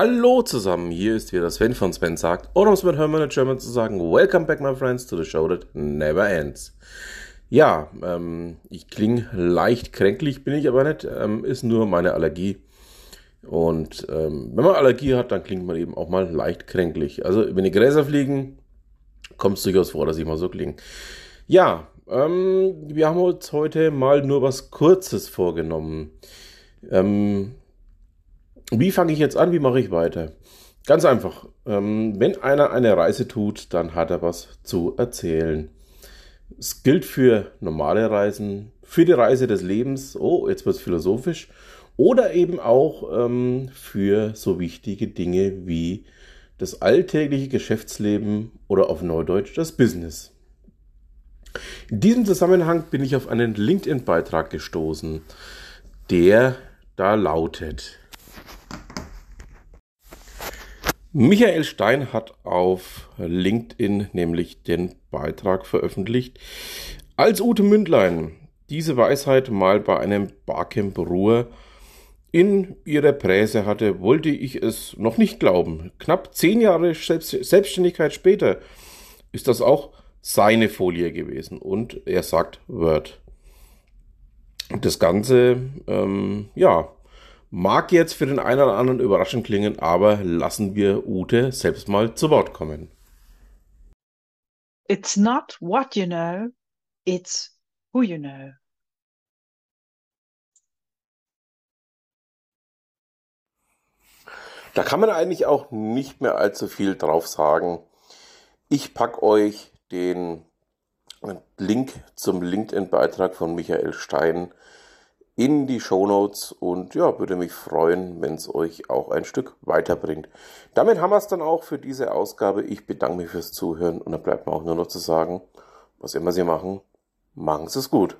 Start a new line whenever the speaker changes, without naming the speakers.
Hallo zusammen, hier ist wieder Sven von Sven sagt, oder um es mit Hermann in German zu sagen, Welcome back my friends to the show that never ends. Ja, ähm, ich klinge leicht kränklich, bin ich aber nicht, ähm, ist nur meine Allergie. Und ähm, wenn man Allergie hat, dann klingt man eben auch mal leicht kränklich. Also wenn die Gräser fliegen, kommt es durchaus vor, dass ich mal so klinge. Ja, ähm, wir haben uns heute mal nur was Kurzes vorgenommen. Ähm, wie fange ich jetzt an? Wie mache ich weiter? Ganz einfach. Ähm, wenn einer eine Reise tut, dann hat er was zu erzählen. Es gilt für normale Reisen, für die Reise des Lebens. Oh, jetzt wird es philosophisch. Oder eben auch ähm, für so wichtige Dinge wie das alltägliche Geschäftsleben oder auf Neudeutsch das Business. In diesem Zusammenhang bin ich auf einen LinkedIn-Beitrag gestoßen, der da lautet, Michael Stein hat auf LinkedIn nämlich den Beitrag veröffentlicht, als Ute Mündlein diese Weisheit mal bei einem Barcamp Ruhr in ihrer Präse hatte, wollte ich es noch nicht glauben. Knapp zehn Jahre Selbstständigkeit später ist das auch seine Folie gewesen und er sagt Word. Das Ganze, ähm, ja, Mag jetzt für den einen oder anderen überraschend klingen, aber lassen wir Ute selbst mal zu Wort kommen.
It's not what you know, it's who you know.
Da kann man eigentlich auch nicht mehr allzu viel drauf sagen. Ich packe euch den Link zum LinkedIn-Beitrag von Michael Stein in die Show Notes und ja, würde mich freuen, wenn es euch auch ein Stück weiterbringt. Damit haben wir es dann auch für diese Ausgabe. Ich bedanke mich fürs Zuhören und dann bleibt mir auch nur noch zu sagen, was immer Sie machen, machen Sie es gut.